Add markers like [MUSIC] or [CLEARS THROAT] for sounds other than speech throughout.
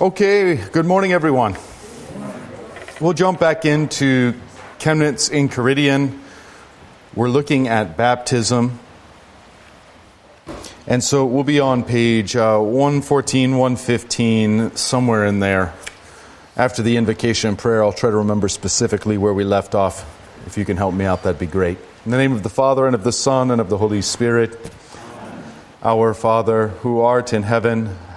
Okay, good morning, everyone. We'll jump back into Chemnitz Enchiridion. We're looking at baptism. And so we'll be on page uh, 114, 115, somewhere in there. After the invocation and prayer, I'll try to remember specifically where we left off. If you can help me out, that'd be great. In the name of the Father, and of the Son, and of the Holy Spirit. Our Father, who art in heaven,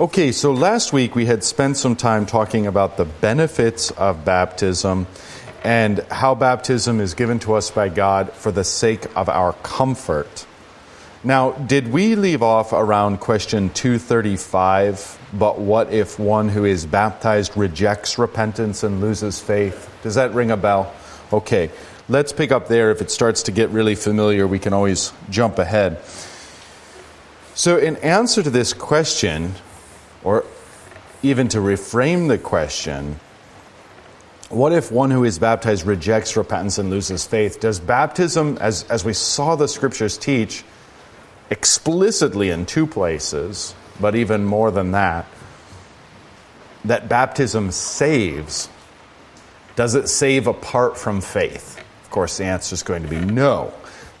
Okay, so last week we had spent some time talking about the benefits of baptism and how baptism is given to us by God for the sake of our comfort. Now, did we leave off around question 235? But what if one who is baptized rejects repentance and loses faith? Does that ring a bell? Okay, let's pick up there. If it starts to get really familiar, we can always jump ahead. So, in answer to this question, or even to reframe the question, what if one who is baptized rejects repentance and loses faith? Does baptism, as, as we saw the scriptures teach explicitly in two places, but even more than that, that baptism saves, does it save apart from faith? Of course, the answer is going to be no.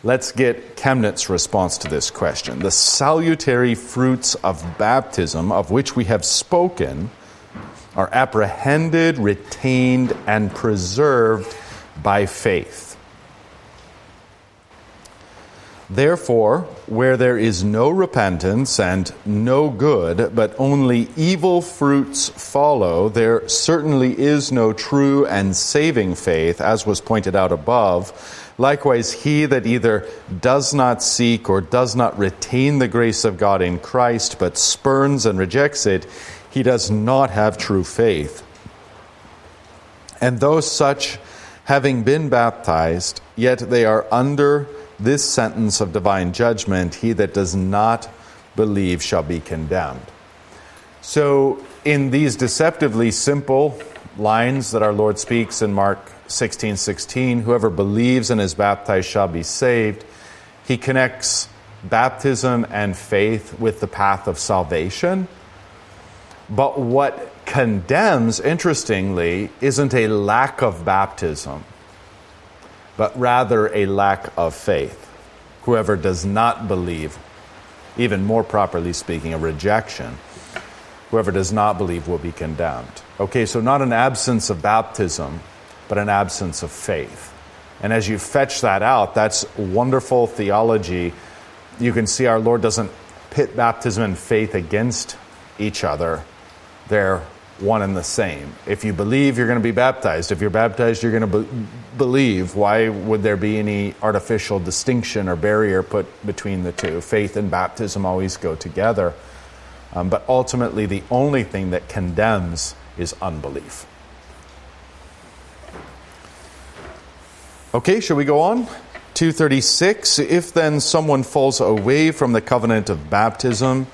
Let's get Chemnitz's response to this question. The salutary fruits of baptism, of which we have spoken, are apprehended, retained, and preserved by faith. Therefore, where there is no repentance and no good, but only evil fruits follow, there certainly is no true and saving faith, as was pointed out above Likewise, he that either does not seek or does not retain the grace of God in Christ, but spurns and rejects it, he does not have true faith. And though such, having been baptized, yet they are under this sentence of divine judgment, he that does not believe shall be condemned. So, in these deceptively simple lines that our Lord speaks in Mark 16 16, whoever believes and is baptized shall be saved. He connects baptism and faith with the path of salvation. But what condemns, interestingly, isn't a lack of baptism, but rather a lack of faith. Whoever does not believe, even more properly speaking, a rejection, whoever does not believe will be condemned. Okay, so not an absence of baptism, but an absence of faith. And as you fetch that out, that's wonderful theology. You can see our Lord doesn't pit baptism and faith against each other, they're one and the same. If you believe, you're going to be baptized. If you're baptized, you're going to be- believe. Why would there be any artificial distinction or barrier put between the two? Faith and baptism always go together. Um, but ultimately, the only thing that condemns is unbelief. Okay, shall we go on? 236 If then someone falls away from the covenant of baptism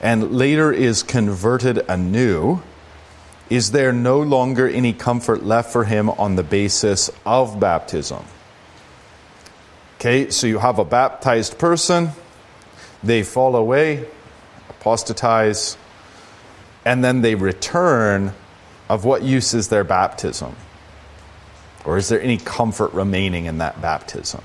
and later is converted anew, is there no longer any comfort left for him on the basis of baptism? Okay, so you have a baptized person, they fall away, apostatize, and then they return. Of what use is their baptism? Or is there any comfort remaining in that baptism?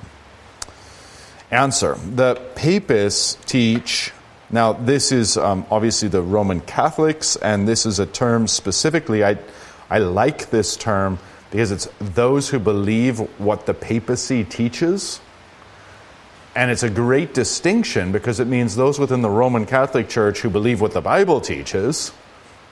Answer The papists teach, now, this is um, obviously the Roman Catholics, and this is a term specifically, I, I like this term because it's those who believe what the papacy teaches. And it's a great distinction because it means those within the Roman Catholic Church who believe what the Bible teaches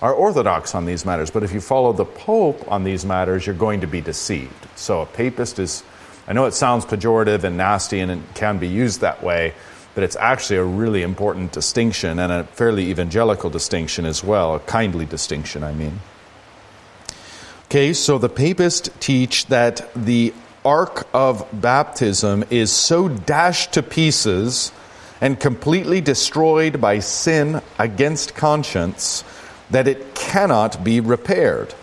are orthodox on these matters. But if you follow the Pope on these matters, you're going to be deceived. So a papist is, I know it sounds pejorative and nasty and it can be used that way, but it's actually a really important distinction and a fairly evangelical distinction as well, a kindly distinction, I mean. Okay, so the papists teach that the ark of baptism is so dashed to pieces and completely destroyed by sin against conscience that it cannot be repaired.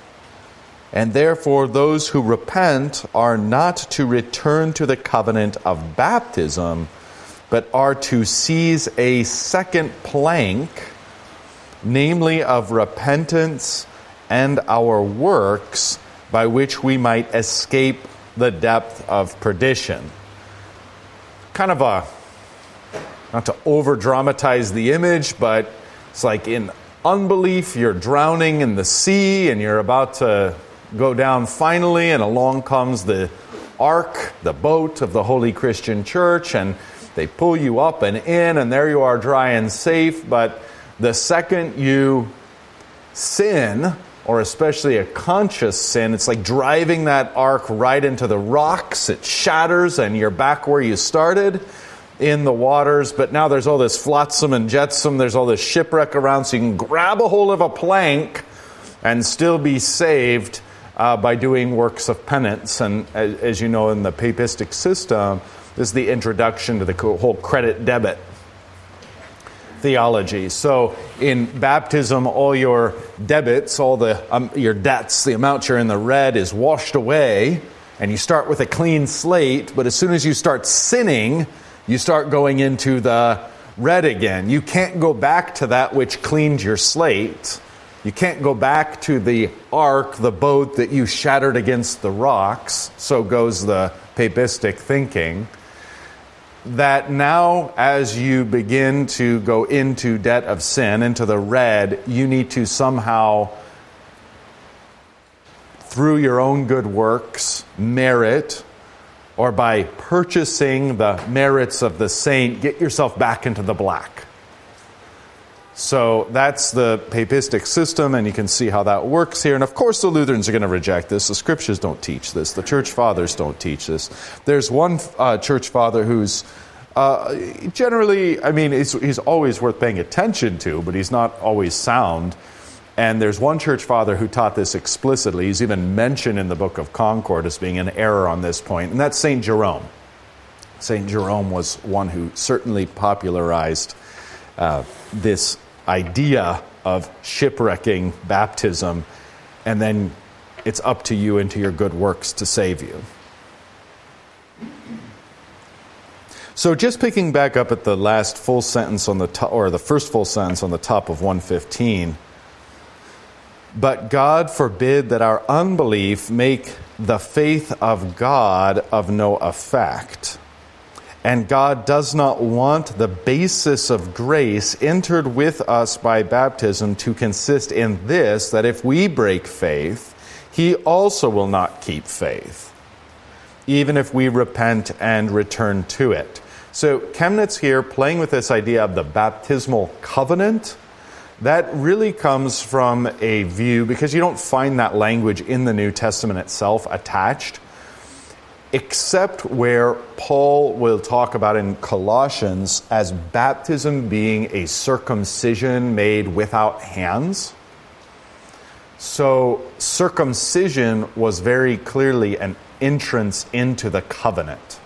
And therefore, those who repent are not to return to the covenant of baptism, but are to seize a second plank, namely of repentance and our works by which we might escape the depth of perdition. Kind of a, not to over dramatize the image, but it's like in unbelief, you're drowning in the sea and you're about to go down finally, and along comes the ark, the boat of the Holy Christian Church, and they pull you up and in, and there you are dry and safe. But the second you sin, or especially a conscious sin, it's like driving that ark right into the rocks. It shatters and you're back where you started in the waters. But now there's all this flotsam and jetsam, there's all this shipwreck around, so you can grab a hold of a plank and still be saved uh, by doing works of penance. And as, as you know, in the papistic system, this is the introduction to the whole credit debit theology. So in baptism, all your debits, all the um, your debts, the amount you're in the red is washed away, and you start with a clean slate. But as soon as you start sinning, you start going into the red again. You can't go back to that which cleaned your slate. You can't go back to the ark, the boat that you shattered against the rocks. So goes the papistic thinking that now, as you begin to go into debt of sin, into the red, you need to somehow, through your own good works, merit, or by purchasing the merits of the saint, get yourself back into the black. So that's the papistic system, and you can see how that works here. And of course, the Lutherans are going to reject this. The scriptures don't teach this, the church fathers don't teach this. There's one uh, church father who's uh, generally, I mean, he's, he's always worth paying attention to, but he's not always sound. And there's one church father who taught this explicitly. He's even mentioned in the Book of Concord as being an error on this point, and that's St. Jerome. St. Jerome was one who certainly popularized uh, this idea of shipwrecking baptism, and then it's up to you and to your good works to save you. So, just picking back up at the last full sentence on the top, or the first full sentence on the top of 115. But God forbid that our unbelief make the faith of God of no effect. And God does not want the basis of grace entered with us by baptism to consist in this that if we break faith, He also will not keep faith, even if we repent and return to it. So, Chemnitz here playing with this idea of the baptismal covenant. That really comes from a view, because you don't find that language in the New Testament itself attached except where Paul will talk about in Colossians as baptism being a circumcision made without hands. So, circumcision was very clearly an entrance into the covenant,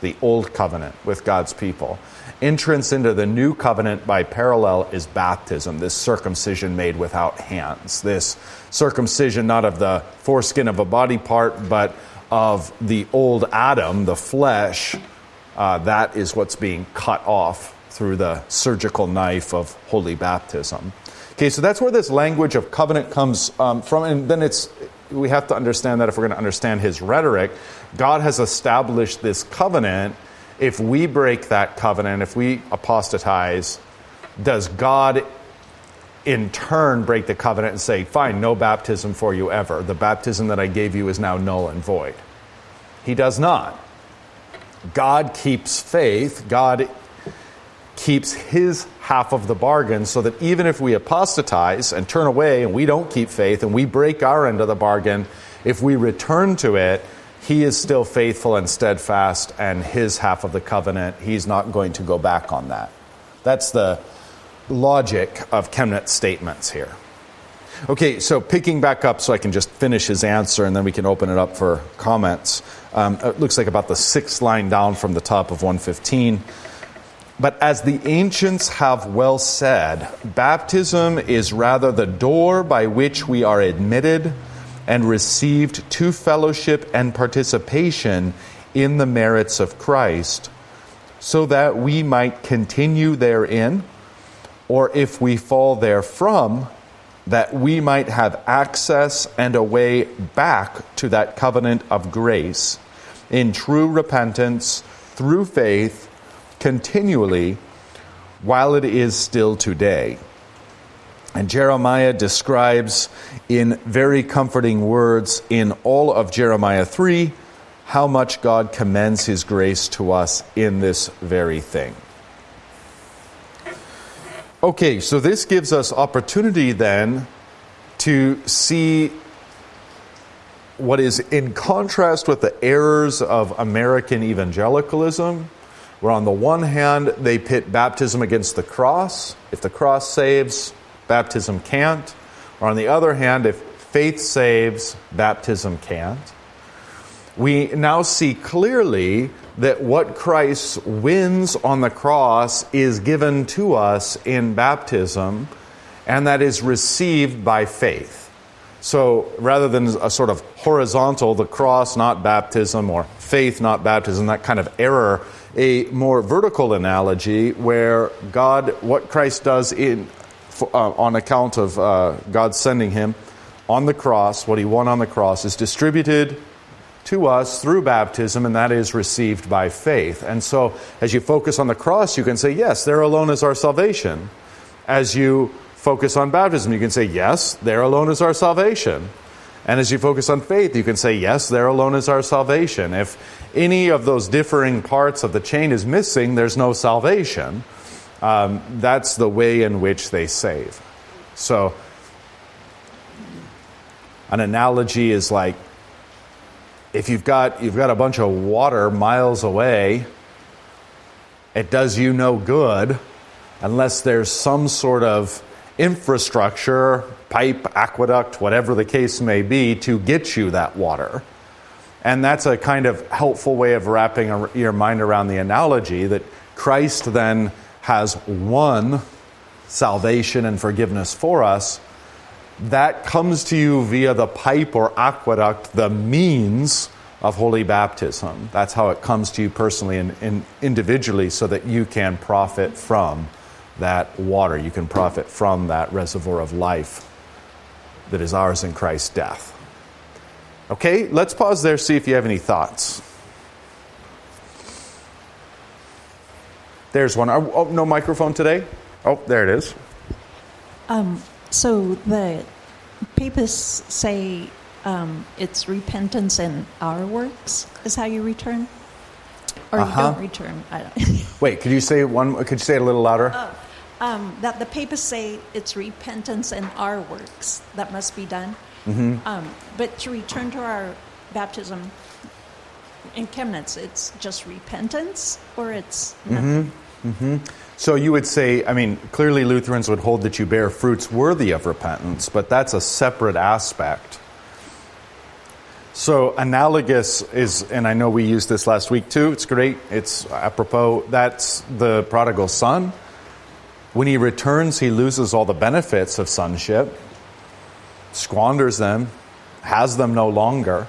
the old covenant with God's people. Entrance into the new covenant by parallel is baptism, this circumcision made without hands. This circumcision not of the foreskin of a body part, but of the old Adam, the flesh, uh, that is what's being cut off through the surgical knife of holy baptism. Okay, so that's where this language of covenant comes um, from, and then it's we have to understand that if we're going to understand his rhetoric, God has established this covenant. If we break that covenant, if we apostatize, does God in turn break the covenant and say, Fine, no baptism for you ever. The baptism that I gave you is now null and void. He does not. God keeps faith. God keeps his half of the bargain so that even if we apostatize and turn away and we don't keep faith and we break our end of the bargain, if we return to it, he is still faithful and steadfast, and his half of the covenant, he's not going to go back on that. That's the logic of Chemnitz's statements here. Okay, so picking back up so I can just finish his answer and then we can open it up for comments. Um, it looks like about the sixth line down from the top of 115. But as the ancients have well said, baptism is rather the door by which we are admitted and received to fellowship and participation in the merits of Christ, so that we might continue therein, or if we fall therefrom, that we might have access and a way back to that covenant of grace in true repentance through faith continually while it is still today. And Jeremiah describes in very comforting words in all of Jeremiah 3 how much God commends his grace to us in this very thing. Okay, so this gives us opportunity then to see what is in contrast with the errors of American evangelicalism, where on the one hand they pit baptism against the cross. If the cross saves, baptism can't. Or on the other hand, if faith saves, baptism can't. We now see clearly that what Christ wins on the cross is given to us in baptism, and that is received by faith. So rather than a sort of horizontal, the cross, not baptism, or faith, not baptism, that kind of error, a more vertical analogy where God, what Christ does in, uh, on account of uh, God sending him on the cross, what he won on the cross, is distributed to us through baptism, and that is received by faith. And so, as you focus on the cross, you can say, Yes, there alone is our salvation. As you focus on baptism, you can say, Yes, there alone is our salvation. And as you focus on faith, you can say, Yes, there alone is our salvation. If any of those differing parts of the chain is missing, there's no salvation. Um, that's the way in which they save. So, an analogy is like if you've got, you've got a bunch of water miles away, it does you no good unless there's some sort of infrastructure, pipe, aqueduct, whatever the case may be, to get you that water. And that's a kind of helpful way of wrapping your mind around the analogy that Christ then has won salvation and forgiveness for us that comes to you via the pipe or aqueduct, the means of holy baptism. That's how it comes to you personally and, and, individually so that you can profit from that water. You can profit from that reservoir of life that is ours in Christ's death. Okay, let's pause there, see if you have any thoughts. There's one. Oh, no microphone today? Oh, there it is. Um, so the papists say um, it's repentance and our works is how you return, or uh-huh. you don't return. Don't. [LAUGHS] Wait, could you say one? Could you say it a little louder? Uh, um, that the papists say it's repentance and our works that must be done. Mm-hmm. Um, but to return to our baptism in Chemnitz, it's just repentance, or it's. Mm-hmm. Mm-hmm. So you would say, I mean, clearly Lutherans would hold that you bear fruits worthy of repentance, but that's a separate aspect. So analogous is, and I know we used this last week too, it's great, it's apropos, that's the prodigal son. When he returns, he loses all the benefits of sonship, squanders them, has them no longer.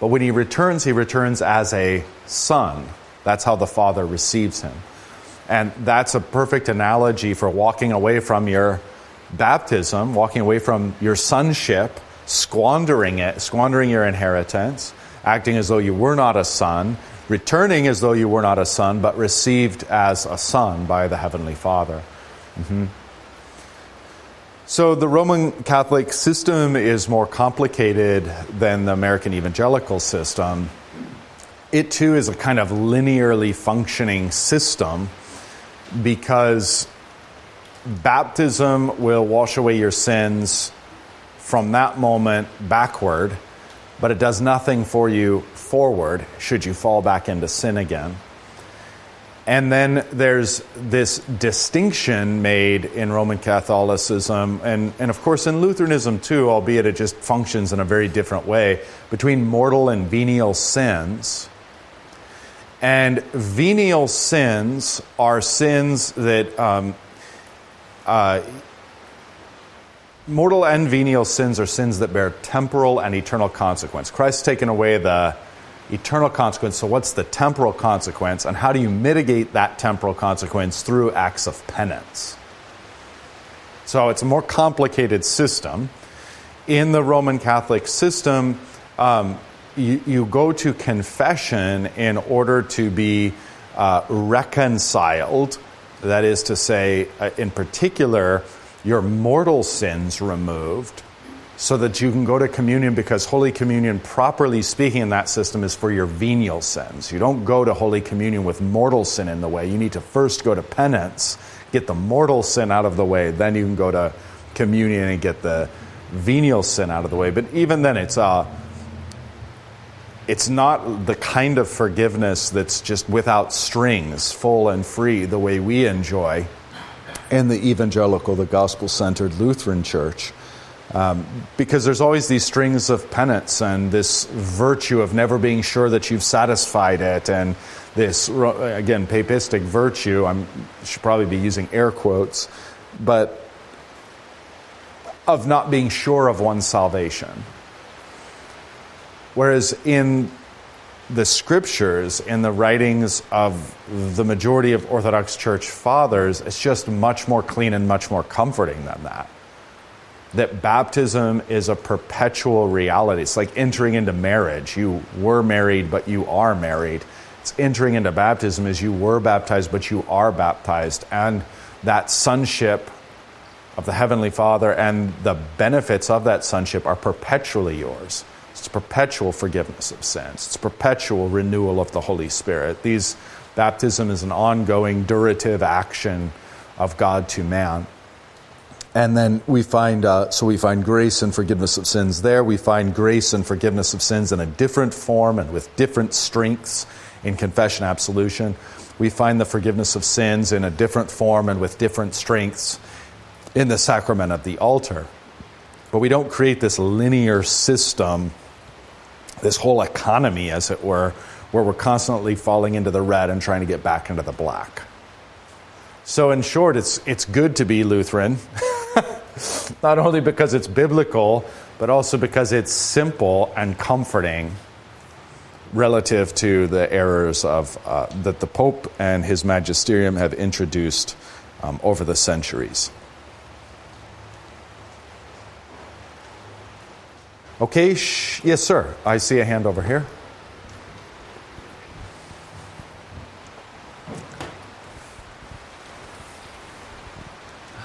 But when he returns, he returns as a son. That's how the father receives him. And that's a perfect analogy for walking away from your baptism, walking away from your sonship, squandering it, squandering your inheritance, acting as though you were not a son, returning as though you were not a son, but received as a son by the Heavenly Father. Mm-hmm. So the Roman Catholic system is more complicated than the American evangelical system. It too is a kind of linearly functioning system because baptism will wash away your sins from that moment backward, but it does nothing for you forward should you fall back into sin again. And then there's this distinction made in Roman Catholicism and, and, of course, in Lutheranism too, albeit it just functions in a very different way, between mortal and venial sins. And venial sins are sins that um, uh, mortal and venial sins are sins that bear temporal and eternal consequence. Christ's taken away the eternal consequence. So, what's the temporal consequence, and how do you mitigate that temporal consequence through acts of penance? So, it's a more complicated system. In the Roman Catholic system, um, you, you, go to confession in order to be uh, reconciled. That is to say, uh, in particular, your mortal sins removed so that you can go to communion because Holy Communion, properly speaking, in that system is for your venial sins. You don't go to Holy Communion with mortal sin in the way. You need to first go to penance, get the mortal sin out of the way, then you can go to communion and get the venial sin out of the way. But even then, it's uh, it's not the kind of forgiveness that's just without strings, full and free, the way we enjoy in the evangelical, the gospel centered Lutheran church. Um, because there's always these strings of penance and this virtue of never being sure that you've satisfied it, and this, again, papistic virtue. I should probably be using air quotes, but of not being sure of one's salvation. Whereas in the scriptures, in the writings of the majority of Orthodox Church fathers, it's just much more clean and much more comforting than that. That baptism is a perpetual reality. It's like entering into marriage. You were married, but you are married. It's entering into baptism as you were baptized, but you are baptized. And that sonship of the Heavenly Father and the benefits of that sonship are perpetually yours. It's perpetual forgiveness of sins. It's perpetual renewal of the Holy Spirit. These baptism is an ongoing durative action of God to man. And then we find, uh, so we find grace and forgiveness of sins there. We find grace and forgiveness of sins in a different form and with different strengths in confession absolution. We find the forgiveness of sins in a different form and with different strengths in the sacrament of the altar. But we don't create this linear system this whole economy, as it were, where we're constantly falling into the red and trying to get back into the black. So, in short, it's, it's good to be Lutheran, [LAUGHS] [LAUGHS] not only because it's biblical, but also because it's simple and comforting relative to the errors of, uh, that the Pope and his magisterium have introduced um, over the centuries. Okay, sh- yes, sir. I see a hand over here.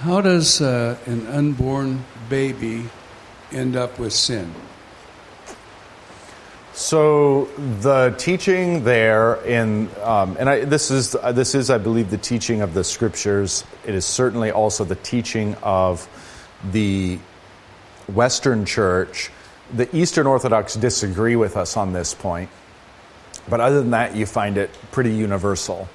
How does uh, an unborn baby end up with sin? So the teaching there in, um, and I, this is this is, I believe, the teaching of the scriptures. It is certainly also the teaching of the Western Church the Eastern Orthodox disagree with us on this point, but other than that, you find it pretty universal.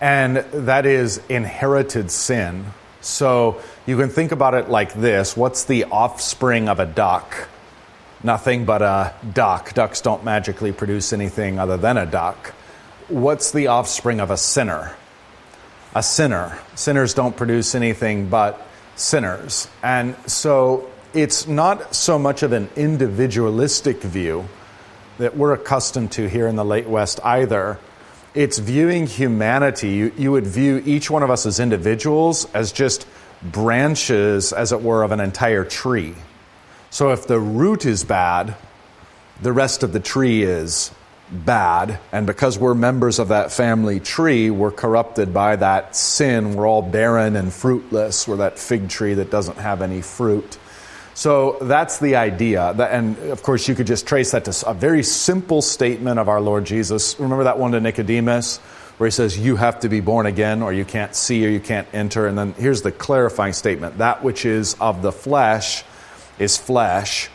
And that is inherited sin. So you can think about it like this What's the offspring of a duck? Nothing but a duck. Ducks don't magically produce anything other than a duck. What's the offspring of a sinner? A sinner. Sinners don't produce anything but sinners. And so it's not so much of an individualistic view that we're accustomed to here in the late West either. It's viewing humanity. You, you would view each one of us as individuals as just branches, as it were, of an entire tree. So if the root is bad, the rest of the tree is bad. And because we're members of that family tree, we're corrupted by that sin. We're all barren and fruitless. We're that fig tree that doesn't have any fruit. So that's the idea. And of course, you could just trace that to a very simple statement of our Lord Jesus. Remember that one to Nicodemus, where he says, You have to be born again, or you can't see, or you can't enter. And then here's the clarifying statement that which is of the flesh is flesh,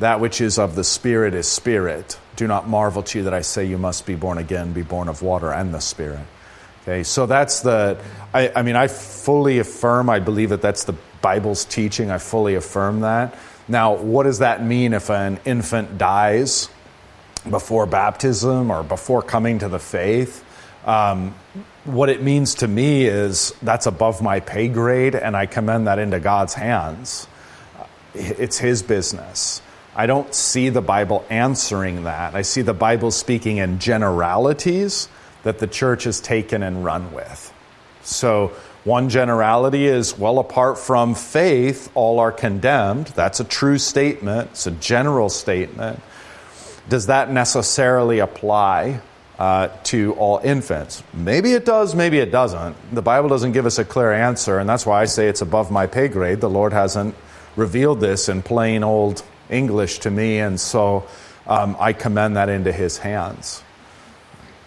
that which is of the spirit is spirit. Do not marvel to you that I say you must be born again, be born of water and the spirit. Okay, so that's the, I, I mean, I fully affirm, I believe that that's the Bible's teaching. I fully affirm that. Now, what does that mean if an infant dies before baptism or before coming to the faith? Um, what it means to me is that's above my pay grade, and I commend that into God's hands. It's His business. I don't see the Bible answering that. I see the Bible speaking in generalities that the church has taken and run with. So, one generality is well, apart from faith, all are condemned. That's a true statement, it's a general statement. Does that necessarily apply uh, to all infants? Maybe it does, maybe it doesn't. The Bible doesn't give us a clear answer, and that's why I say it's above my pay grade. The Lord hasn't revealed this in plain old English to me, and so um, I commend that into His hands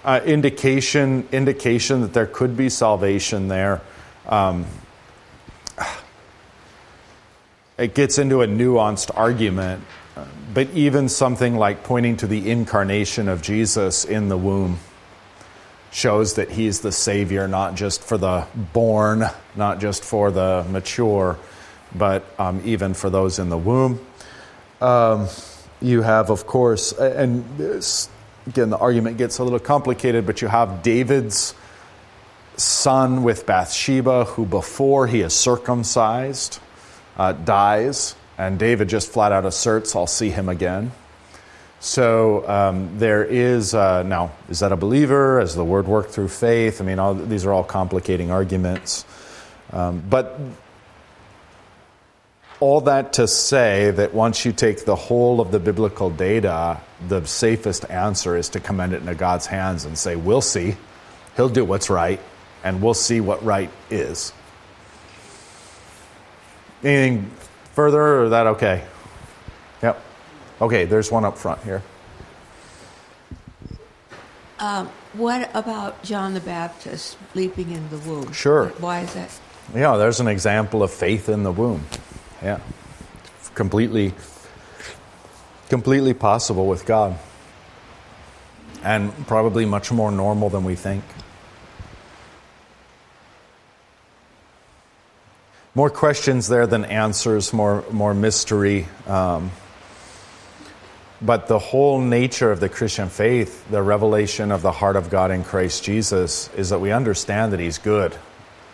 uh, indication indication that there could be salvation there. Um, it gets into a nuanced argument, but even something like pointing to the incarnation of Jesus in the womb shows that he's the Savior, not just for the born, not just for the mature, but um, even for those in the womb. Um, you have, of course, and again, the argument gets a little complicated, but you have David's son with Bathsheba, who before he is circumcised uh, dies, and David just flat out asserts, I'll see him again. So um, there is, uh, now, is that a believer? Has the word worked through faith? I mean, all, these are all complicating arguments. Um, but all that to say that once you take the whole of the biblical data, the safest answer is to commend it into God's hands and say, We'll see. He'll do what's right, and we'll see what right is. Anything further, or is that okay? Yep. Okay, there's one up front here. Um, what about John the Baptist leaping in the womb? Sure. Why is that? Yeah, there's an example of faith in the womb. Yeah. Completely completely possible with God. And probably much more normal than we think. More questions there than answers, more, more mystery. Um, but the whole nature of the Christian faith, the revelation of the heart of God in Christ Jesus, is that we understand that He's good.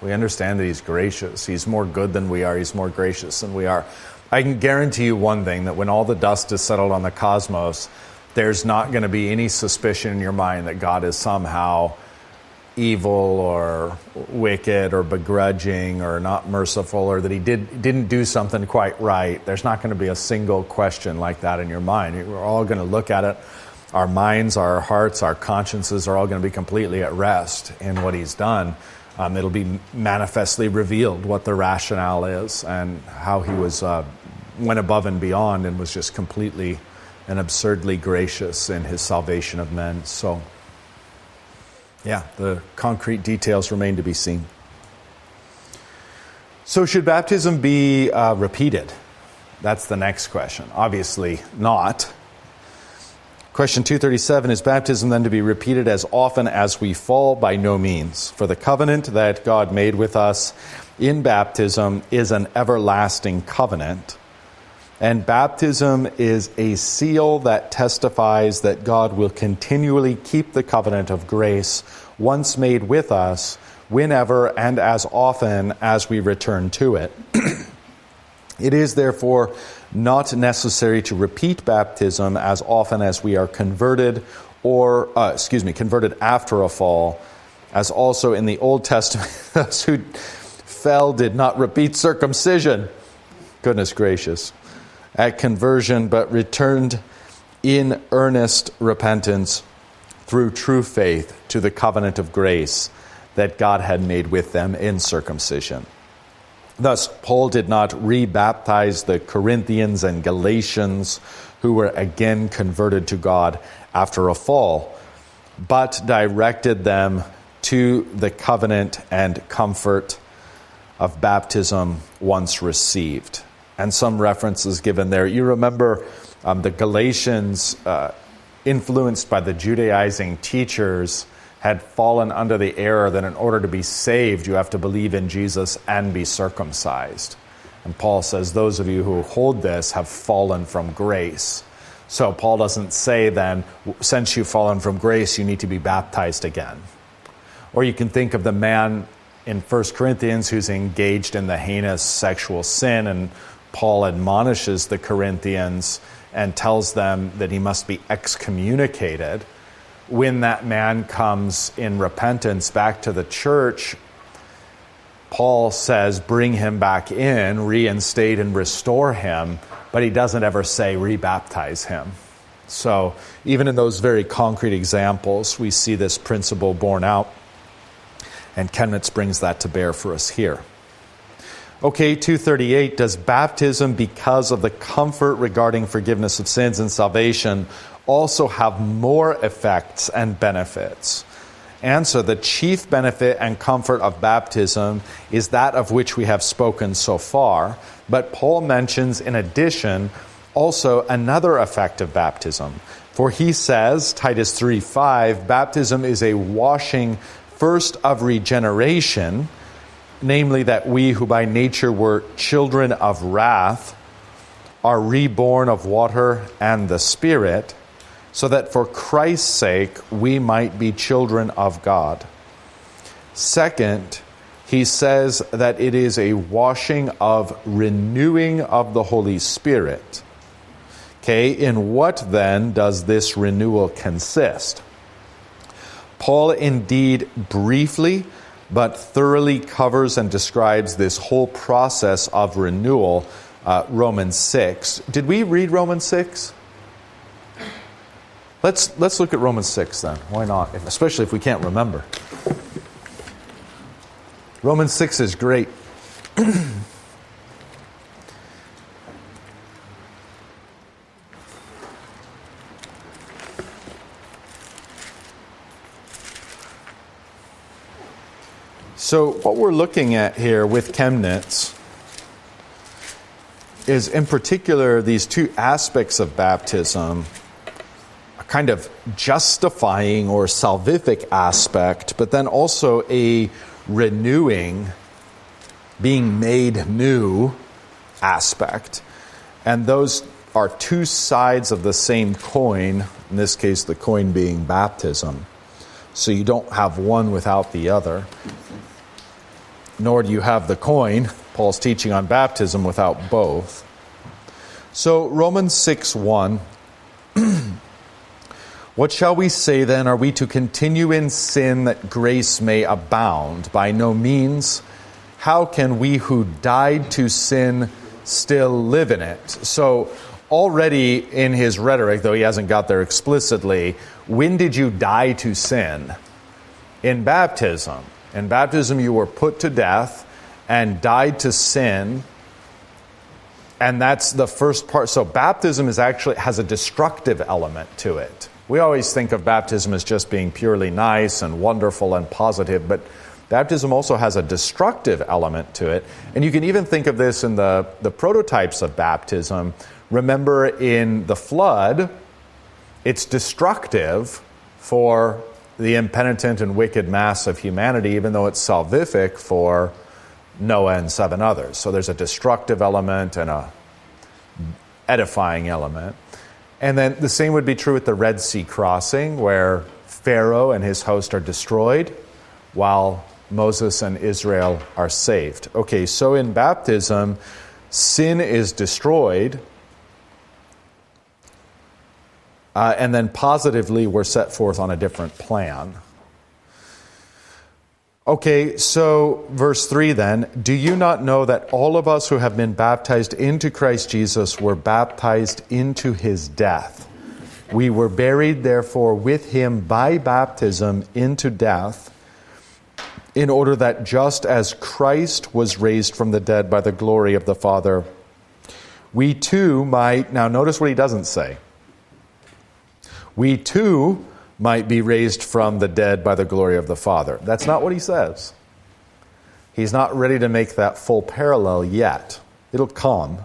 We understand that He's gracious. He's more good than we are, He's more gracious than we are. I can guarantee you one thing that when all the dust is settled on the cosmos, there's not going to be any suspicion in your mind that God is somehow evil or wicked or begrudging or not merciful or that he did, didn't do something quite right. There's not going to be a single question like that in your mind. We're all going to look at it. Our minds, our hearts, our consciences are all going to be completely at rest in what he's done um, it'll be manifestly revealed what the rationale is and how he was uh, went above and beyond and was just completely and absurdly gracious in his salvation of men. So, yeah, the concrete details remain to be seen. So, should baptism be uh, repeated? That's the next question. Obviously, not. Question 237 Is baptism then to be repeated as often as we fall? By no means. For the covenant that God made with us in baptism is an everlasting covenant. And baptism is a seal that testifies that God will continually keep the covenant of grace once made with us whenever and as often as we return to it. [CLEARS THROAT] it is therefore not necessary to repeat baptism as often as we are converted or, uh, excuse me, converted after a fall, as also in the Old Testament, [LAUGHS] those who fell did not repeat circumcision. Goodness gracious. At conversion, but returned in earnest repentance through true faith to the covenant of grace that God had made with them in circumcision. Thus, Paul did not rebaptize the Corinthians and Galatians who were again converted to God after a fall, but directed them to the covenant and comfort of baptism once received. And some references given there. You remember um, the Galatians, uh, influenced by the Judaizing teachers, had fallen under the error that in order to be saved, you have to believe in Jesus and be circumcised. And Paul says, Those of you who hold this have fallen from grace. So Paul doesn't say then, since you've fallen from grace, you need to be baptized again. Or you can think of the man in 1 Corinthians who's engaged in the heinous sexual sin, and Paul admonishes the Corinthians and tells them that he must be excommunicated. When that man comes in repentance back to the church, Paul says, bring him back in, reinstate and restore him, but he doesn't ever say rebaptize him. So, even in those very concrete examples, we see this principle borne out. And Chemnitz brings that to bear for us here. Okay, 238 Does baptism, because of the comfort regarding forgiveness of sins and salvation, also have more effects and benefits? Answer The chief benefit and comfort of baptism is that of which we have spoken so far, but Paul mentions in addition also another effect of baptism. For he says, Titus 3 5, baptism is a washing first of regeneration, namely that we who by nature were children of wrath are reborn of water and the Spirit, so that for Christ's sake we might be children of God. Second, he says that it is a washing of renewing of the Holy Spirit. Okay, in what then does this renewal consist? Paul indeed briefly but thoroughly covers and describes this whole process of renewal, uh, Romans 6. Did we read Romans 6? Let's, let's look at Romans 6 then. Why not? Especially if we can't remember. Romans 6 is great. [CLEARS THROAT] So, what we're looking at here with Chemnitz is, in particular, these two aspects of baptism kind of justifying or salvific aspect, but then also a renewing, being made new aspect. And those are two sides of the same coin, in this case, the coin being baptism. So you don't have one without the other nor do you have the coin, Paul's teaching on baptism, without both. So, Romans 6 1. [CLEARS THROAT] what shall we say then? Are we to continue in sin that grace may abound? By no means. How can we who died to sin still live in it? So, already in his rhetoric, though he hasn't got there explicitly, when did you die to sin? In baptism. In baptism, you were put to death and died to sin. And that's the first part. So, baptism is actually has a destructive element to it. We always think of baptism as just being purely nice and wonderful and positive, but baptism also has a destructive element to it. And you can even think of this in the, the prototypes of baptism. Remember, in the flood, it's destructive for the impenitent and wicked mass of humanity, even though it's salvific for Noah and seven others. So there's a destructive element and a edifying element. And then the same would be true with the Red Sea crossing, where Pharaoh and his host are destroyed while Moses and Israel are saved. Okay, so in baptism, sin is destroyed uh, and then positively, we're set forth on a different plan. Okay, so verse 3 then. Do you not know that all of us who have been baptized into Christ Jesus were baptized into his death? We were buried, therefore, with him by baptism into death, in order that just as Christ was raised from the dead by the glory of the Father, we too might. Now, notice what he doesn't say we too might be raised from the dead by the glory of the Father. That's not what he says. He's not ready to make that full parallel yet. It'll come.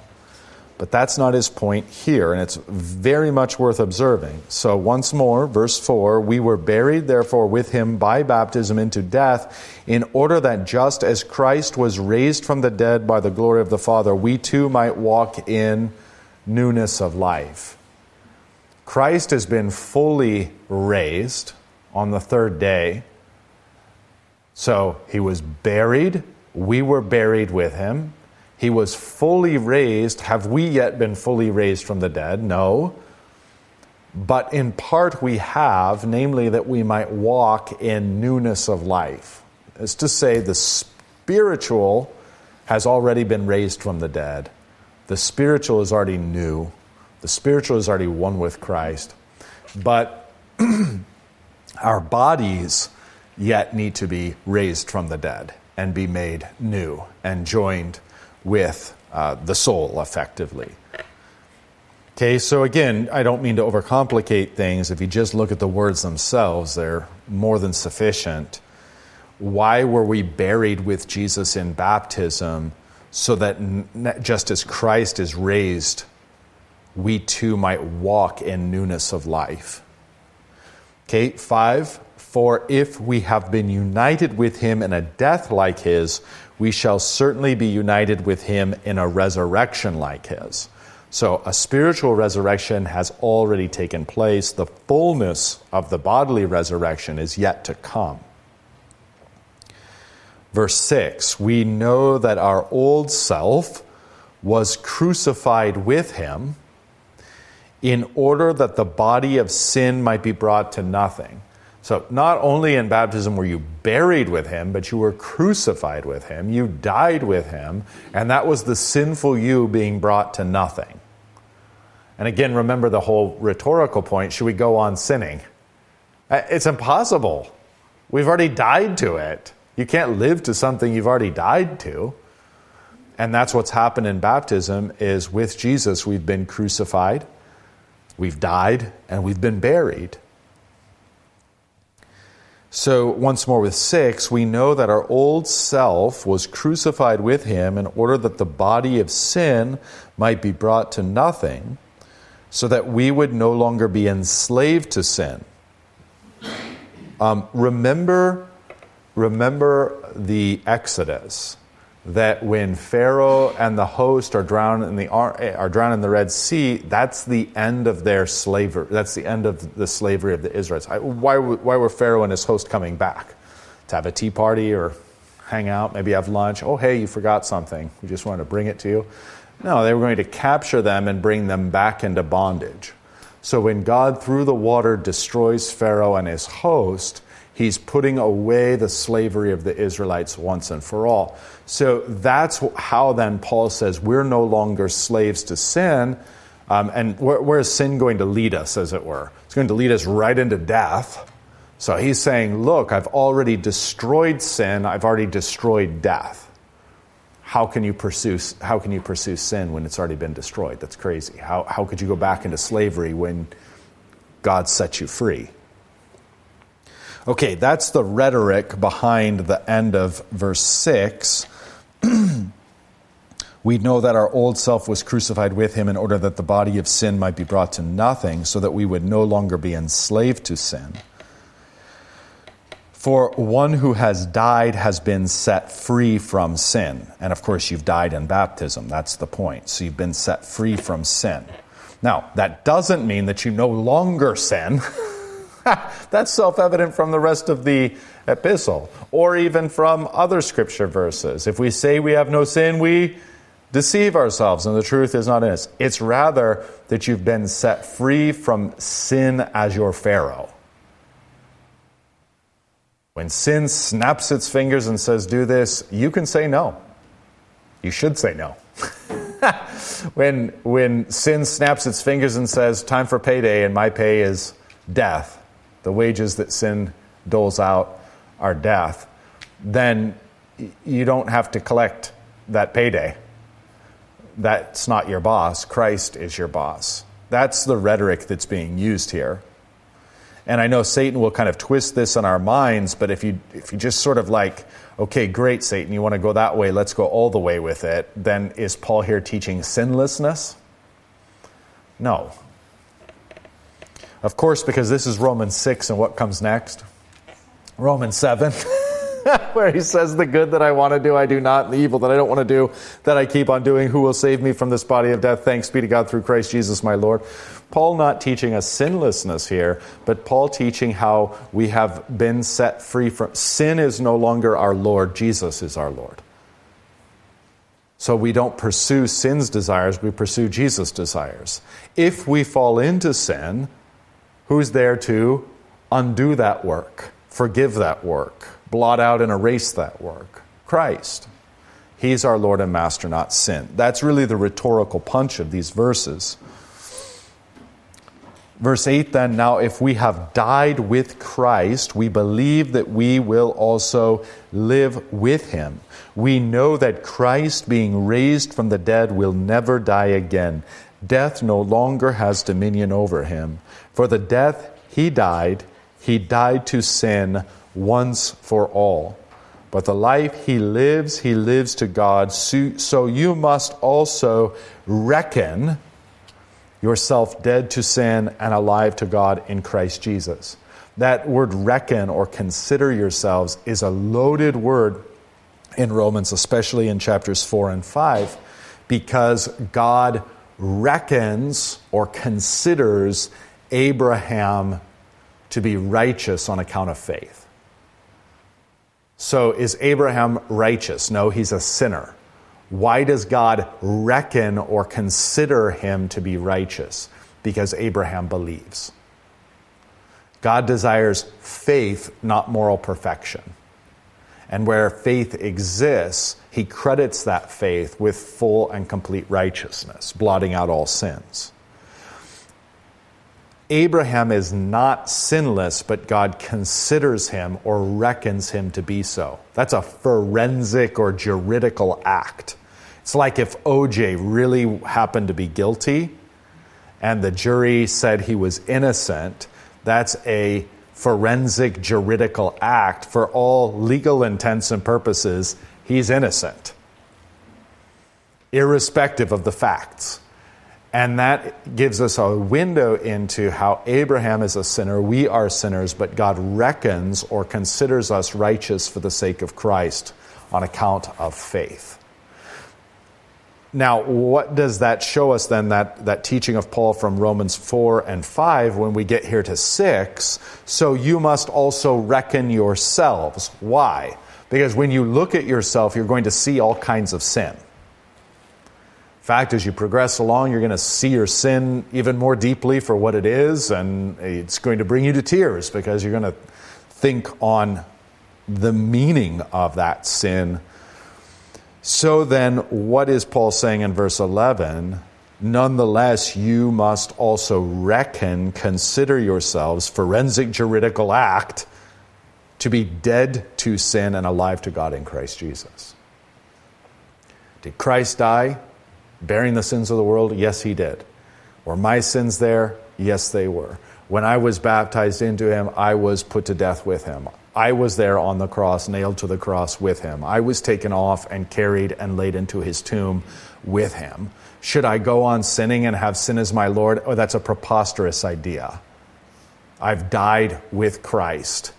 But that's not his point here, and it's very much worth observing. So, once more, verse 4 We were buried, therefore, with him by baptism into death, in order that just as Christ was raised from the dead by the glory of the Father, we too might walk in newness of life. Christ has been fully raised on the third day. So, he was buried, we were buried with him. He was fully raised. Have we yet been fully raised from the dead? No. But in part we have, namely that we might walk in newness of life. Is to say, the spiritual has already been raised from the dead. The spiritual is already new. The spiritual is already one with Christ. But [CLEARS THROAT] our bodies yet need to be raised from the dead and be made new and joined with uh, the soul effectively. Okay, so again, I don't mean to overcomplicate things. If you just look at the words themselves, they're more than sufficient. Why were we buried with Jesus in baptism? So that just as Christ is raised, we too might walk in newness of life. Okay, five, for if we have been united with him in a death like his, we shall certainly be united with him in a resurrection like his. So, a spiritual resurrection has already taken place. The fullness of the bodily resurrection is yet to come. Verse 6 We know that our old self was crucified with him in order that the body of sin might be brought to nothing so, not only in baptism were you buried with him, but you were crucified with him. You died with him, and that was the sinful you being brought to nothing. And again, remember the whole rhetorical point should we go on sinning? Uh, it's impossible. We've already died to it. You can't live to something you've already died to. And that's what's happened in baptism is with Jesus we've been crucified, we've died, and we've been buried. So, once more with six, we know that our old self was crucified with him in order that the body of sin might be brought to nothing, so that we would no longer be enslaved to sin. Um, remember, remember the Exodus that when Pharaoh and the host are drowned in the are drowned in the Red Sea, that's the end of their slavery. That's the end of the slavery of the Israelites. Why, why were Pharaoh and his host coming back? To have a tea party or hang out, maybe have lunch. Oh, hey, you forgot something. We just wanted to bring it to you. No, they were going to capture them and bring them back into bondage. So when God, through the water, destroys Pharaoh and his host, He's putting away the slavery of the Israelites once and for all. So that's how then Paul says we're no longer slaves to sin. Um, and where, where is sin going to lead us, as it were? It's going to lead us right into death. So he's saying, Look, I've already destroyed sin, I've already destroyed death. How can you pursue, how can you pursue sin when it's already been destroyed? That's crazy. How, how could you go back into slavery when God set you free? Okay, that's the rhetoric behind the end of verse 6. [CLEARS THROAT] we know that our old self was crucified with him in order that the body of sin might be brought to nothing, so that we would no longer be enslaved to sin. For one who has died has been set free from sin. And of course, you've died in baptism. That's the point. So you've been set free from sin. Now, that doesn't mean that you no longer sin. [LAUGHS] That's self evident from the rest of the epistle, or even from other scripture verses. If we say we have no sin, we deceive ourselves, and the truth is not in us. It's rather that you've been set free from sin as your Pharaoh. When sin snaps its fingers and says, Do this, you can say no. You should say no. [LAUGHS] when, when sin snaps its fingers and says, Time for payday, and my pay is death, the wages that sin doles out are death, then you don't have to collect that payday. That's not your boss. Christ is your boss. That's the rhetoric that's being used here. And I know Satan will kind of twist this in our minds, but if you, if you just sort of like, okay, great, Satan, you want to go that way, let's go all the way with it, then is Paul here teaching sinlessness? No. Of course, because this is Romans 6, and what comes next? Romans 7. [LAUGHS] where he says, The good that I want to do, I do not, and the evil that I don't want to do, that I keep on doing. Who will save me from this body of death? Thanks be to God through Christ Jesus my Lord. Paul not teaching us sinlessness here, but Paul teaching how we have been set free from sin is no longer our Lord, Jesus is our Lord. So we don't pursue sin's desires, we pursue Jesus' desires. If we fall into sin, who's there to undo that work, forgive that work, blot out and erase that work? Christ. He's our Lord and Master, not sin. That's really the rhetorical punch of these verses. Verse 8 then, now if we have died with Christ, we believe that we will also live with him. We know that Christ, being raised from the dead, will never die again. Death no longer has dominion over him. For the death he died, he died to sin once for all. But the life he lives, he lives to God. So you must also reckon yourself dead to sin and alive to God in Christ Jesus. That word reckon or consider yourselves is a loaded word in Romans, especially in chapters 4 and 5, because God reckons or considers Abraham to be righteous on account of faith. So, is Abraham righteous? No, he's a sinner. Why does God reckon or consider him to be righteous? Because Abraham believes. God desires faith, not moral perfection. And where faith exists, he credits that faith with full and complete righteousness, blotting out all sins. Abraham is not sinless, but God considers him or reckons him to be so. That's a forensic or juridical act. It's like if OJ really happened to be guilty and the jury said he was innocent, that's a forensic juridical act. For all legal intents and purposes, he's innocent, irrespective of the facts. And that gives us a window into how Abraham is a sinner, we are sinners, but God reckons or considers us righteous for the sake of Christ on account of faith. Now, what does that show us then, that, that teaching of Paul from Romans 4 and 5, when we get here to 6? So you must also reckon yourselves. Why? Because when you look at yourself, you're going to see all kinds of sin. Fact, as you progress along, you're going to see your sin even more deeply for what it is, and it's going to bring you to tears because you're going to think on the meaning of that sin so then, what is Paul saying in verse 11? Nonetheless, you must also reckon, consider yourselves, forensic juridical act, to be dead to sin and alive to God in Christ Jesus. Did Christ die bearing the sins of the world? Yes, he did. Were my sins there? Yes, they were. When I was baptized into him, I was put to death with him. I was there on the cross, nailed to the cross with him. I was taken off and carried and laid into his tomb with him. Should I go on sinning and have sin as my Lord? Oh, that's a preposterous idea. I've died with Christ.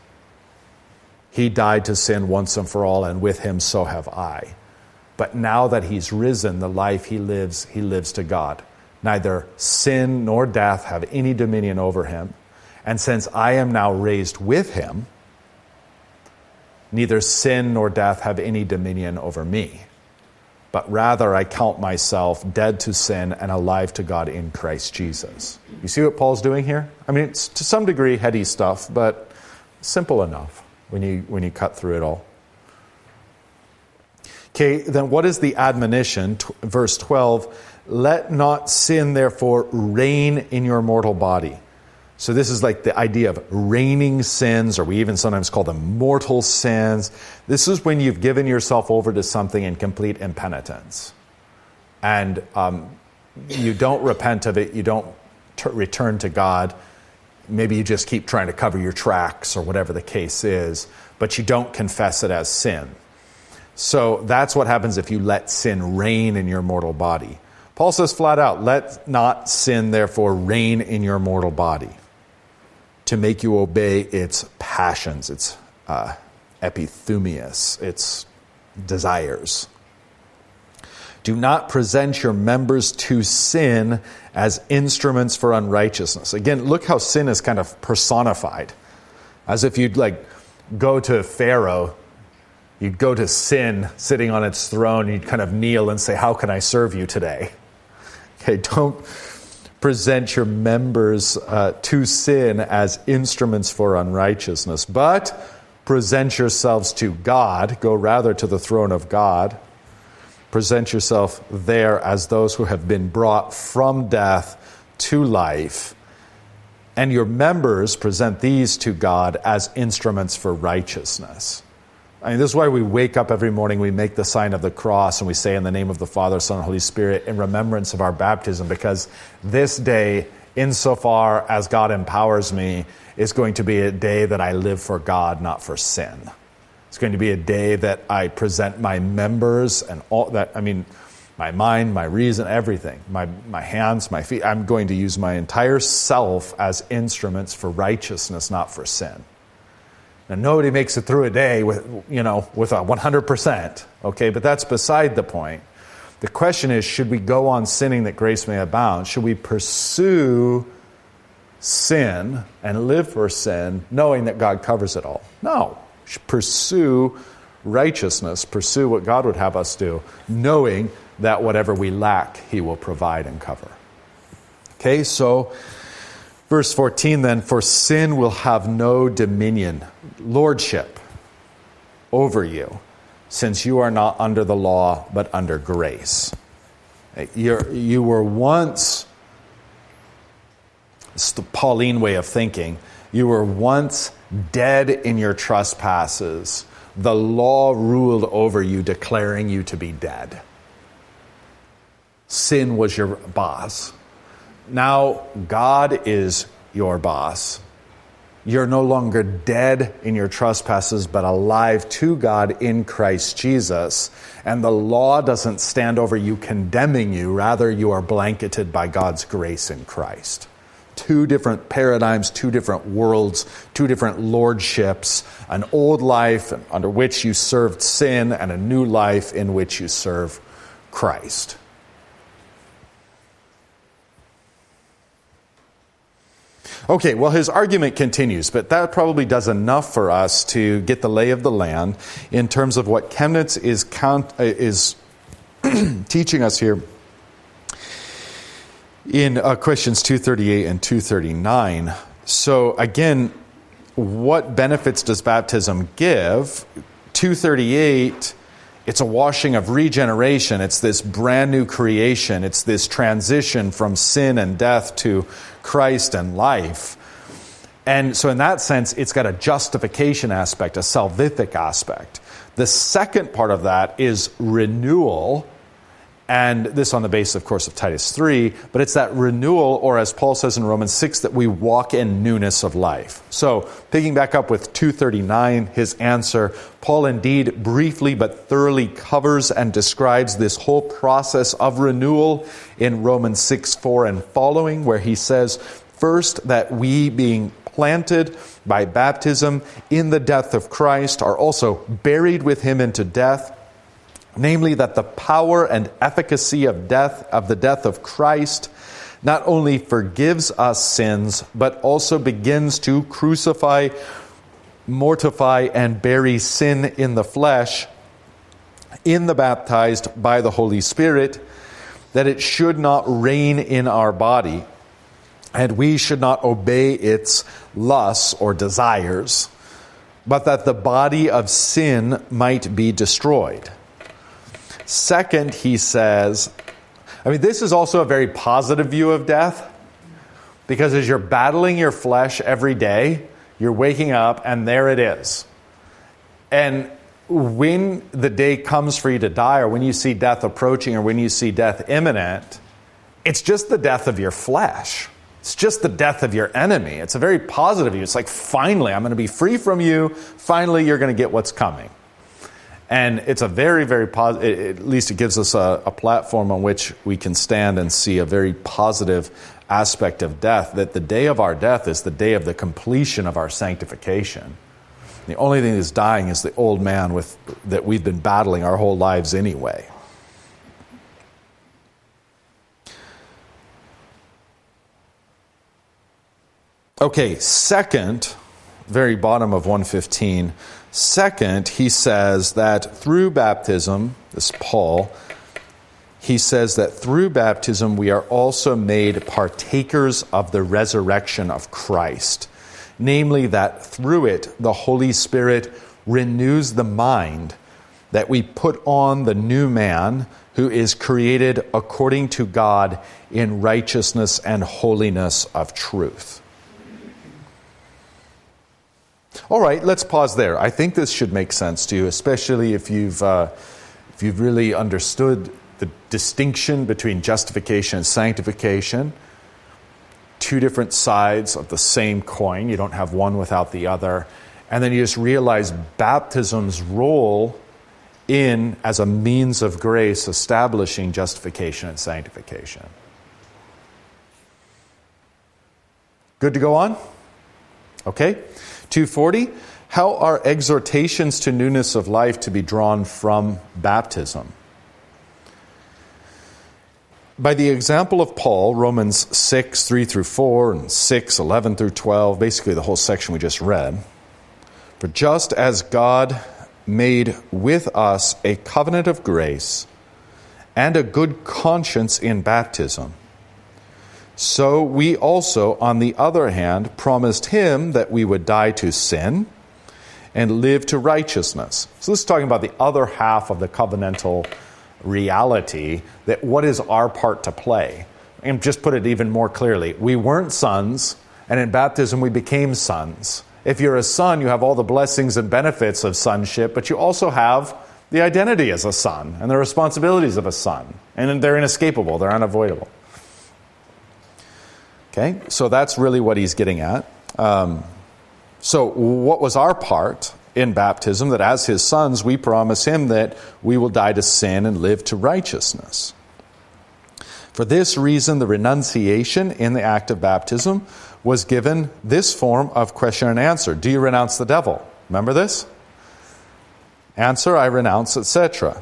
He died to sin once and for all, and with him so have I. But now that he's risen, the life he lives, he lives to God. Neither sin nor death have any dominion over him. And since I am now raised with him, neither sin nor death have any dominion over me, but rather I count myself dead to sin and alive to God in Christ Jesus. You see what Paul's doing here? I mean, it's to some degree heady stuff, but simple enough when you, when you cut through it all. Okay, then what is the admonition? T- verse 12 Let not sin, therefore, reign in your mortal body so this is like the idea of reigning sins, or we even sometimes call them mortal sins. This is when you've given yourself over to something in complete impenitence. And um, you don't repent of it, you don't t- return to God. Maybe you just keep trying to cover your tracks or whatever the case is, but you don't confess it as sin. So that's what happens if you let sin reign in your mortal body. Paul says flat out, let not sin therefore reign in your mortal body to make you obey its passions, its uh, its desires. Do not present your members to sin as instruments for unrighteousness. Again, look how sin is kind of personified. As if you'd like go to Pharaoh, you'd go to sin sitting on its throne, you'd kind of kneel and say, How can I serve you today? Okay, don't present your members uh, to sin as instruments for unrighteousness, but present yourselves to God. Go rather to the throne of God. Present yourself there as those who have been brought from death to life. And your members present these to God as instruments for righteousness. I mean, this is why we wake up every morning, we make the sign of the cross, and we say in the name of the Father, Son, and Holy Spirit in remembrance of our baptism, because this day, insofar as God empowers me, is going to be a day that I live for God, not for sin. It's going to be a day that I present my members and all that, I mean, my mind, my reason, everything, my, my hands, my feet. I'm going to use my entire self as instruments for righteousness, not for sin. And nobody makes it through a day with, you know, with a 100%, okay? But that's beside the point. The question is should we go on sinning that grace may abound? Should we pursue sin and live for sin knowing that God covers it all? No. Pursue righteousness, pursue what God would have us do, knowing that whatever we lack, He will provide and cover. Okay, so Verse 14 then, for sin will have no dominion, lordship over you, since you are not under the law, but under grace. You're, you were once, it's the Pauline way of thinking, you were once dead in your trespasses. The law ruled over you, declaring you to be dead. Sin was your boss now God is your boss. You're no longer dead in your trespasses, but alive to God in Christ Jesus. And the law doesn't stand over you condemning you, rather, you are blanketed by God's grace in Christ. Two different paradigms, two different worlds, two different lordships an old life under which you served sin, and a new life in which you serve Christ. Okay, well, his argument continues, but that probably does enough for us to get the lay of the land in terms of what Chemnitz is, count, uh, is [CLEARS THROAT] teaching us here in uh, questions 238 and 239. So, again, what benefits does baptism give? 238 it's a washing of regeneration. It's this brand new creation. It's this transition from sin and death to Christ and life. And so, in that sense, it's got a justification aspect, a salvific aspect. The second part of that is renewal, and this on the basis, of course, of Titus 3, but it's that renewal, or as Paul says in Romans 6, that we walk in newness of life. So, picking back up with 239, his answer, Paul indeed briefly but thoroughly covers and describes this whole process of renewal in Romans 6 4 and following, where he says, First, that we being planted by baptism in the death of Christ are also buried with him into death namely that the power and efficacy of death of the death of Christ not only forgives us sins but also begins to crucify mortify and bury sin in the flesh in the baptized by the Holy Spirit that it should not reign in our body and we should not obey its lusts or desires but that the body of sin might be destroyed Second, he says, I mean, this is also a very positive view of death because as you're battling your flesh every day, you're waking up and there it is. And when the day comes for you to die, or when you see death approaching, or when you see death imminent, it's just the death of your flesh. It's just the death of your enemy. It's a very positive view. It's like, finally, I'm going to be free from you. Finally, you're going to get what's coming. And it's a very, very positive, at least it gives us a, a platform on which we can stand and see a very positive aspect of death that the day of our death is the day of the completion of our sanctification. The only thing that's dying is the old man with, that we've been battling our whole lives anyway. Okay, second, very bottom of 115. Second, he says that through baptism, this Paul, he says that through baptism we are also made partakers of the resurrection of Christ. Namely, that through it the Holy Spirit renews the mind, that we put on the new man who is created according to God in righteousness and holiness of truth. All right, let's pause there. I think this should make sense to you, especially if you've, uh, if you've really understood the distinction between justification and sanctification. Two different sides of the same coin. You don't have one without the other. And then you just realize baptism's role in, as a means of grace, establishing justification and sanctification. Good to go on? Okay. 240. How are exhortations to newness of life to be drawn from baptism? By the example of Paul, Romans 6, 3 through 4, and 6, 11 through 12, basically the whole section we just read. For just as God made with us a covenant of grace and a good conscience in baptism, so we also, on the other hand, promised him that we would die to sin and live to righteousness. So this is talking about the other half of the covenantal reality that what is our part to play? And just put it even more clearly, we weren't sons, and in baptism we became sons. If you're a son, you have all the blessings and benefits of sonship, but you also have the identity as a son and the responsibilities of a son. And they're inescapable, they're unavoidable. Okay, so that's really what he's getting at. Um, so, what was our part in baptism? That as his sons, we promise him that we will die to sin and live to righteousness. For this reason, the renunciation in the act of baptism was given this form of question and answer Do you renounce the devil? Remember this? Answer, I renounce, etc.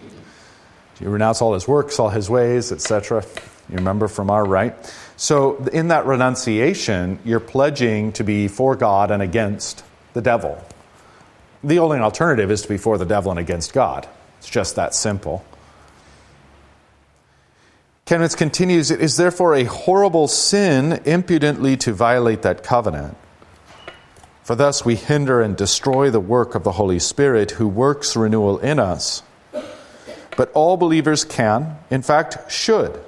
Do you renounce all his works, all his ways, etc.? You remember from our right? So, in that renunciation, you're pledging to be for God and against the devil. The only alternative is to be for the devil and against God. It's just that simple. Chemnitz continues It is therefore a horrible sin impudently to violate that covenant. For thus we hinder and destroy the work of the Holy Spirit who works renewal in us. But all believers can, in fact, should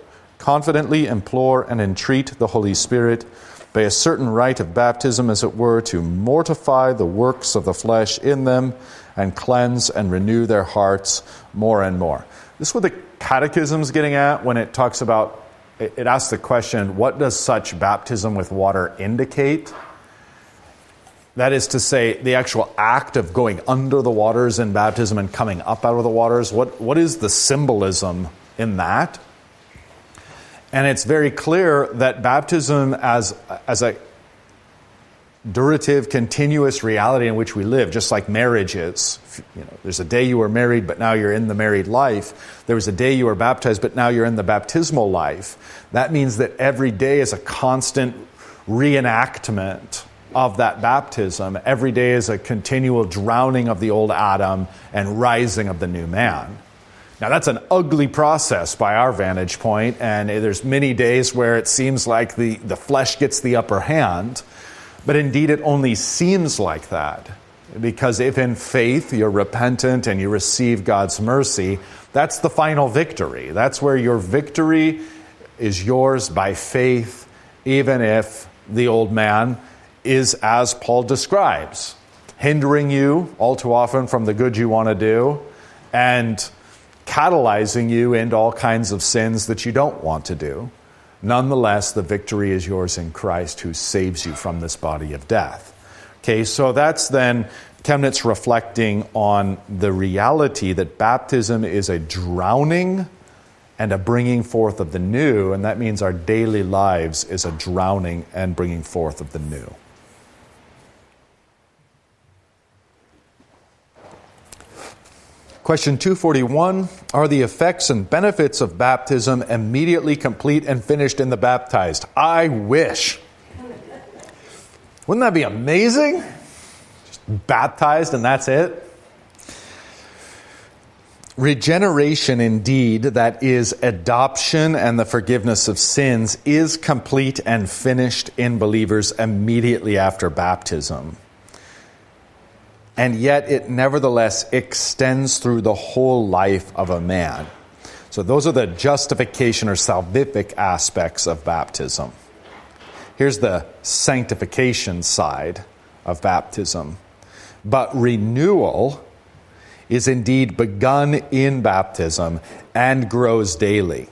confidently implore and entreat the Holy Spirit by a certain rite of baptism, as it were, to mortify the works of the flesh in them and cleanse and renew their hearts more and more. This is what the Catechism is getting at when it talks about, it asks the question, what does such baptism with water indicate? That is to say, the actual act of going under the waters in baptism and coming up out of the waters. What, what is the symbolism in that? And it's very clear that baptism, as, as a durative, continuous reality in which we live, just like marriage is. You know, there's a day you were married, but now you're in the married life. There was a day you were baptized, but now you're in the baptismal life. That means that every day is a constant reenactment of that baptism. Every day is a continual drowning of the old Adam and rising of the new man. Now that's an ugly process by our vantage point, and there's many days where it seems like the, the flesh gets the upper hand, but indeed it only seems like that. Because if in faith you're repentant and you receive God's mercy, that's the final victory. That's where your victory is yours by faith, even if the old man is as Paul describes, hindering you all too often from the good you want to do, and catalyzing you into all kinds of sins that you don't want to do. Nonetheless, the victory is yours in Christ who saves you from this body of death. Okay, so that's then Chemnitz reflecting on the reality that baptism is a drowning and a bringing forth of the new, and that means our daily lives is a drowning and bringing forth of the new. Question 241 Are the effects and benefits of baptism immediately complete and finished in the baptized? I wish. Wouldn't that be amazing? Just baptized and that's it? Regeneration, indeed, that is adoption and the forgiveness of sins, is complete and finished in believers immediately after baptism and yet it nevertheless extends through the whole life of a man. So, those are the justification or salvific aspects of baptism. Here's the sanctification side of baptism. But renewal is indeed begun in baptism and grows daily.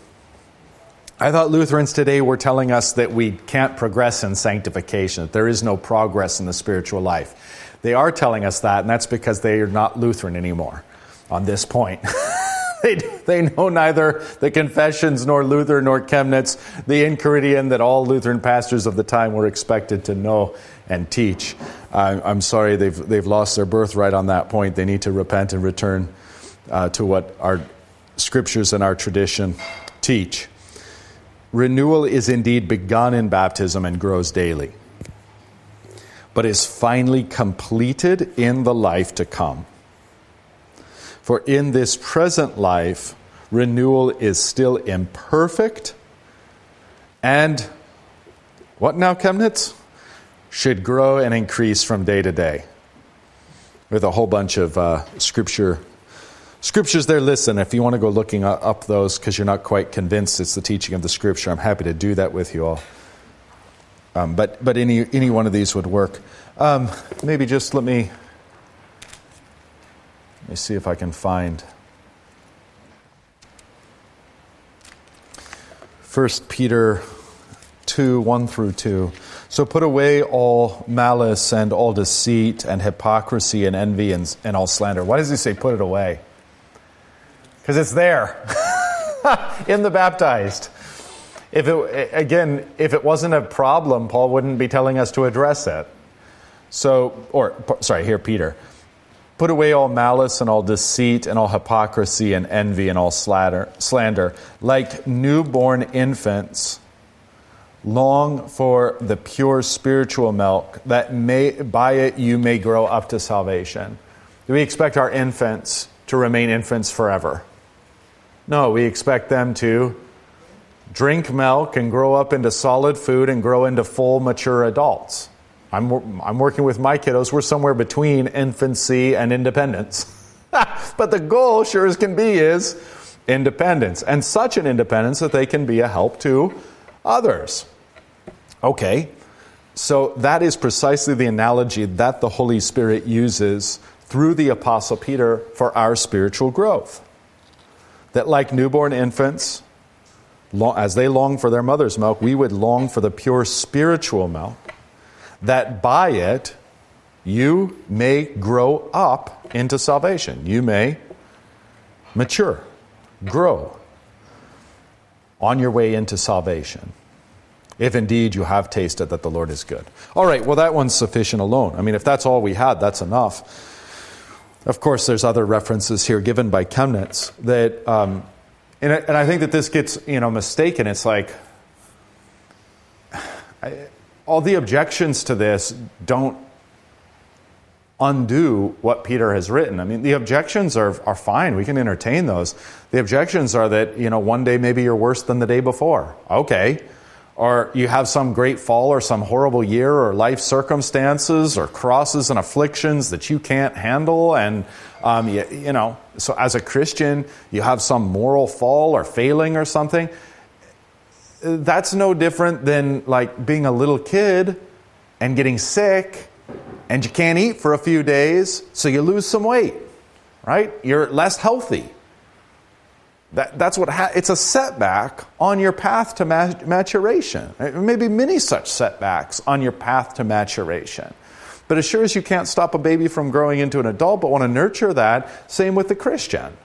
I thought Lutherans today were telling us that we can't progress in sanctification, that there is no progress in the spiritual life. They are telling us that, and that's because they are not Lutheran anymore on this point. [LAUGHS] they, they know neither the confessions nor Luther nor Chemnitz, the Enchiridion that all Lutheran pastors of the time were expected to know and teach. I'm sorry, they've, they've lost their birthright on that point. They need to repent and return uh, to what our scriptures and our tradition teach. Renewal is indeed begun in baptism and grows daily but is finally completed in the life to come. For in this present life, renewal is still imperfect and what now, Chemnitz? Should grow and increase from day to day. With a whole bunch of uh, scripture scriptures there. Listen, if you want to go looking up those because you're not quite convinced it's the teaching of the scripture, I'm happy to do that with you all. Um, but but any, any one of these would work. Um, maybe just let me, let me see if I can find. First Peter 2 1 through 2. So put away all malice and all deceit and hypocrisy and envy and, and all slander. Why does he say put it away? Because it's there [LAUGHS] in the baptized. If it, again, if it wasn't a problem, Paul wouldn't be telling us to address it. So, or, sorry, here, Peter. Put away all malice and all deceit and all hypocrisy and envy and all slander, slander. Like newborn infants, long for the pure spiritual milk, that may, by it you may grow up to salvation. Do we expect our infants to remain infants forever? No, we expect them to drink milk and grow up into solid food and grow into full mature adults. I'm, I'm working with my kiddos. We're somewhere between infancy and independence. [LAUGHS] but the goal, sure as can be, is independence. And such an independence that they can be a help to others. Okay, so that is precisely the analogy that the Holy Spirit uses through the Apostle Peter for our spiritual growth. That, like newborn infants, as they long for their mother's milk, we would long for the pure spiritual milk, that by it you may grow up into salvation. You may mature, grow on your way into salvation. If indeed you have tasted that the Lord is good. All right, well, that one's sufficient alone. I mean, if that's all we had, that's enough. Of course, there's other references here given by Chemnitz that um, and I, and I think that this gets you know mistaken. It's like I, all the objections to this don't undo what Peter has written. I mean, the objections are, are fine. We can entertain those. The objections are that, you know, one day maybe you're worse than the day before. Okay. Or you have some great fall or some horrible year or life circumstances or crosses and afflictions that you can't handle. And um, you, you know, so as a Christian, you have some moral fall or failing or something. That's no different than like being a little kid and getting sick and you can't eat for a few days, so you lose some weight, right? You're less healthy. That, that's what ha- it's a setback on your path to maturation. Maybe many such setbacks on your path to maturation. But as sure as you can't stop a baby from growing into an adult, but want to nurture that, same with the Christian.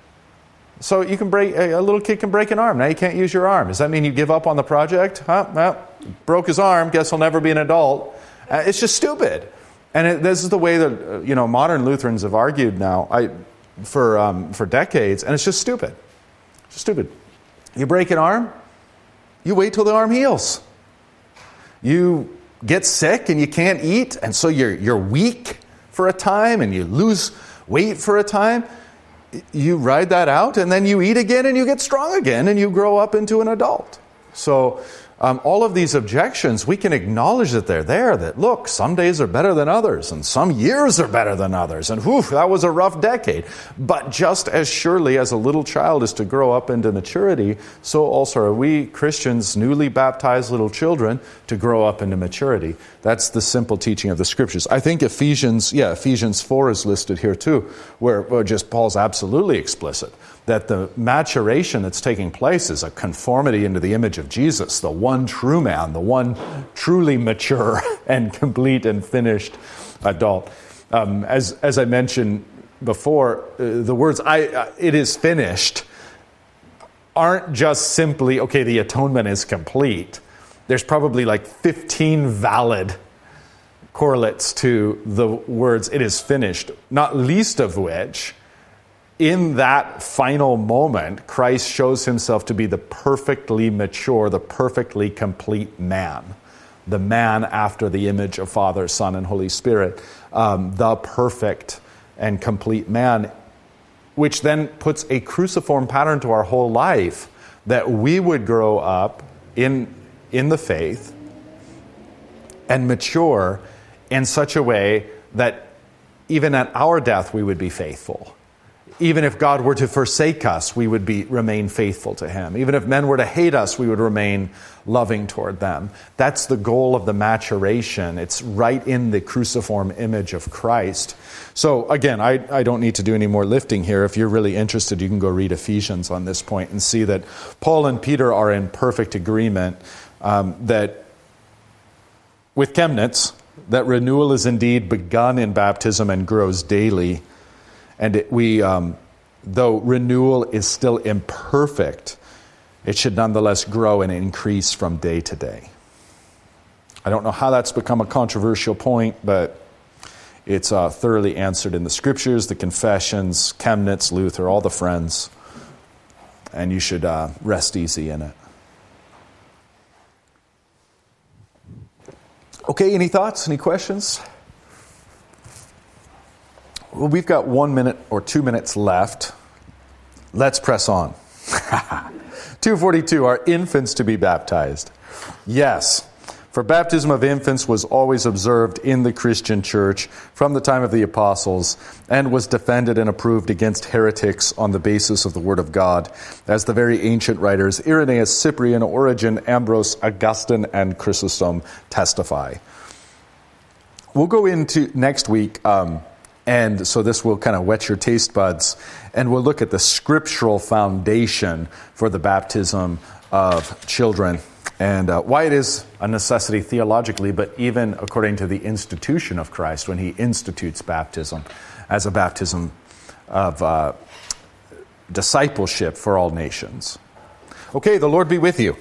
So you can break a little kid can break an arm. Now you can't use your arm. Does that mean you give up on the project? Huh? Well, broke his arm. Guess he'll never be an adult. Uh, it's just stupid. And it, this is the way that uh, you know modern Lutherans have argued now I, for um, for decades, and it's just stupid. Stupid. You break an arm, you wait till the arm heals. You get sick and you can't eat, and so you're you're weak for a time, and you lose weight for a time you ride that out and then you eat again and you get strong again and you grow up into an adult. So um, all of these objections, we can acknowledge that they're there. That look, some days are better than others, and some years are better than others, and whew, that was a rough decade. But just as surely as a little child is to grow up into maturity, so also are we Christians, newly baptized little children, to grow up into maturity. That's the simple teaching of the scriptures. I think Ephesians, yeah, Ephesians four is listed here too, where, where just Paul's absolutely explicit that the maturation that's taking place is a conformity into the image of Jesus, the one true man, the one truly mature [LAUGHS] and complete and finished adult. Um, as, as I mentioned before, uh, the words I, uh, it is finished aren't just simply, okay, the atonement is complete. There's probably like 15 valid correlates to the words it is finished, not least of which in that final moment, Christ shows himself to be the perfectly mature, the perfectly complete man, the man after the image of Father, Son, and Holy Spirit, um, the perfect and complete man, which then puts a cruciform pattern to our whole life that we would grow up in, in the faith and mature in such a way that even at our death we would be faithful even if God were to forsake us, we would be, remain faithful to Him. Even if men were to hate us, we would remain loving toward them. That's the goal of the maturation. It's right in the cruciform image of Christ. So, again, I, I don't need to do any more lifting here. If you're really interested, you can go read Ephesians on this point and see that Paul and Peter are in perfect agreement um, that with Chemnitz, that renewal is indeed begun in baptism and grows daily and it, we, um, though renewal is still imperfect, it should nonetheless grow and increase from day to day. I don't know how that's become a controversial point, but it's uh, thoroughly answered in the scriptures, the confessions, Chemnitz, Luther, all the friends, and you should uh, rest easy in it. Okay, any thoughts, any questions? Well, we've got one minute or two minutes left. Let's press on. [LAUGHS] 242 Are infants to be baptized? Yes. For baptism of infants was always observed in the Christian church from the time of the apostles and was defended and approved against heretics on the basis of the Word of God, as the very ancient writers Irenaeus, Cyprian, Origen, Ambrose, Augustine, and Chrysostom testify. We'll go into next week. Um, and so this will kind of whet your taste buds. And we'll look at the scriptural foundation for the baptism of children and uh, why it is a necessity theologically, but even according to the institution of Christ when he institutes baptism as a baptism of uh, discipleship for all nations. Okay, the Lord be with you.